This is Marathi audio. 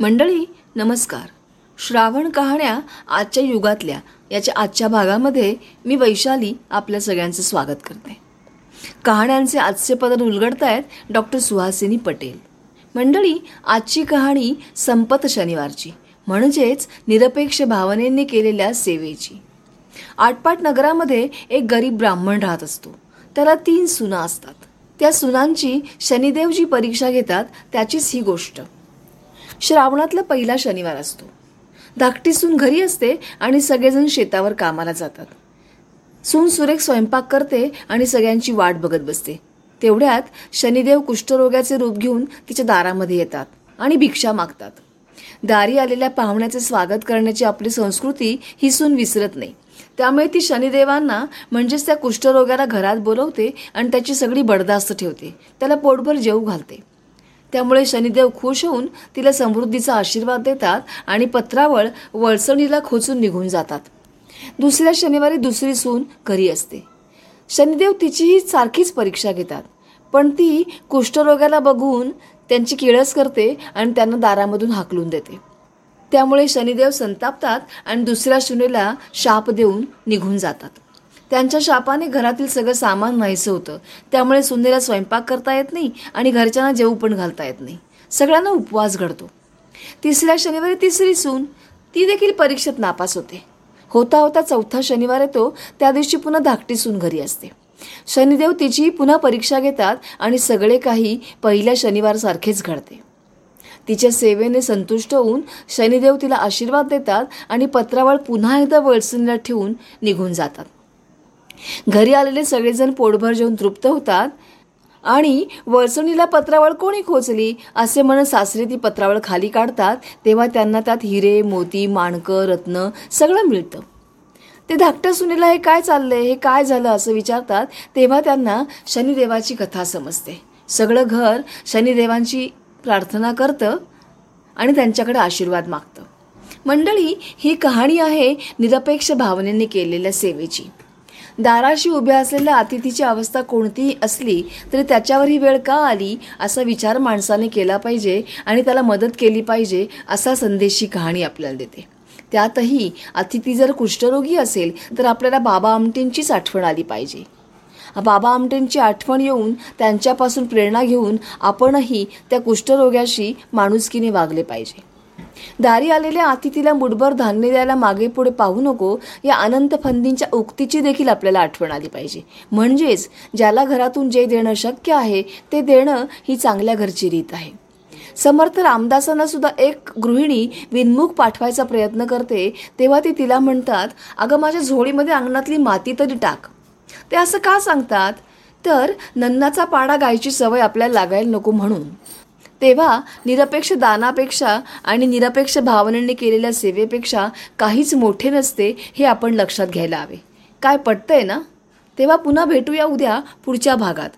मंडळी नमस्कार. श्रावण कहाण्या आजच्या युगातल्या याच्या आजच्या भागामध्ये मी वैशाली आपल्या सगळ्यांचं स्वागत करते. कहाण्यांचे आजचे पदर आहेत डॉक्टर सुहासिनी पटेल. मंडळी आजची कहाणी संपत शनिवारची म्हणजेच निरपेक्ष भावनेने केलेल्या सेवेची. आटपाट नगरामध्ये एक गरीब ब्राह्मण राहत असतो. त्याला तीन सुना असतात. त्या सुनांची शनिदेव जी परीक्षा घेतात त्याचीच ही गोष्ट. श्रावणातला पहिला शनिवार असतो. धाकटी सून घरी असते आणि सगळेजण शेतावर कामाला जातात. सून सुरेख स्वयंपाक करते आणि सगळ्यांची वाट बघत बसते. तेवढ्यात शनिदेव कुष्ठरोगाचे रूप घेऊन तिच्या दारामध्ये येतात आणि भिक्षा मागतात. दारी आलेल्या पाहुण्याचे स्वागत करण्याची आपली संस्कृती ही सून विसरत नाही. त्यामुळे ती शनिदेवांना म्हणजेच त्या कुष्ठरोग्याला घरात बोलवते आणि त्याची सगळी बडदास्त ठेवते. त्याला पोटभर जेऊ घालते. त्यामुळे शनिदेव खुश होऊन तिला समृद्धीचा आशीर्वाद देतात आणि पत्रावळ वळसणीला खोचून निघून जातात. दुसऱ्या शनिवारी दुसरी सून घरी असते. शनिदेव तिचीही सारखीच परीक्षा घेतात. पण ती कुष्ठरोगाला बघून त्यांची किळस करते आणि त्यांना दारामधून हाकलून देते. त्यामुळे शनिदेव संतापतात आणि दुसऱ्या शून्यला शाप देऊन निघून जातात. त्यांच्या शापाने घरातील सगळं सामान नाहीसं होतं. त्यामुळे सुनेला स्वयंपाक करता येत नाही आणि घरच्यांना जेवू पण घालता येत नाही. सगळ्यांना उपवास घडतो. तिसऱ्या शनिवारी तिसरी सून. ती देखील परीक्षेत नापास होते. होता होता चौथा शनिवार येतो. त्या दिवशी पुन्हा धाकटी सून घरी असते. शनिदेव तिची पुन्हा परीक्षा घेतात आणि सगळे काही पहिल्या शनिवारसारखेच घडते. तिच्या सेवेने संतुष्ट होऊन शनिदेव तिला आशीर्वाद देतात आणि पत्रावळ पुन्हा एकदा वळसणीला ठेवून निघून जातात. घरी आलेले सगळेजण पोटभर जेवून तृप्त होतात. आणि वळसणीला पत्रावळ कोणी खोचली? असे म्हणत सासरे ती पत्रावळ खाली काढतात. तेव्हा त्यांना त्यात हिरे मोती माणकं रत्न सगळं मिळतं. ते धाकट्या सुनेला हे काय चाललंय? हे काय झालं? असं विचारतात. तेव्हा त्यांना शनिदेवाची कथा समजते. सगळं घर शनिदेवांची प्रार्थना करतं आणि त्यांच्याकडे आशीर्वाद मागतं. मंडळी ही कहाणी आहे निरपेक्ष भावनेने केलेल्या सेवेची. दाराशी उभ्या असलेल्या अतिथीची अवस्था कोणतीही असली तरी त्याच्यावर ही वेळ का आली असा विचार माणसाने केला पाहिजे आणि त्याला मदत केली पाहिजे असा संदेशी कहाणी आपल्याला देते. त्यातही अतिथी जर कुष्ठरोगी असेल तर आपल्याला बाबा आमटेंचीच आठवण आली पाहिजे. बाबा आमटेंची आठवण येऊन त्यांच्यापासून प्रेरणा घेऊन आपणही त्या कुष्ठरोग्याशी माणुसकीने वागले पाहिजे. दारी आलेल्या अतिथीला मुठभर धान्य द्यायला मागे पुढे पाहू नको या अनंत फंदींच्या उक्तीची देखील आपल्याला आठवण आली पाहिजे. म्हणजेच ज्याला घरातून जे देणं शक्य आहे ते देणं ही चांगल्या घरची रीत आहे. समर्थ रामदासांना सुद्धा एक गृहिणी विनमुख पाठवायचा प्रयत्न करते तेव्हा ती तिला म्हणतात अगं माझ्या झोळीमध्ये अंगणातली माती तरी टाक. ते असं का सांगतात? तर नन्नाचा पाडा गायची सवय आपल्याला लागायला नको म्हणून. तेव्हा निरपेक्ष दानापेक्षा आणि निरपेक्ष भावनेने केलेल्या सेवेपेक्षा काहीच मोठे नसते हे आपण लक्षात घ्यायला हवे. काय पटतंय ना? तेव्हा पुन्हा भेटूया उद्या पुढच्या भागात.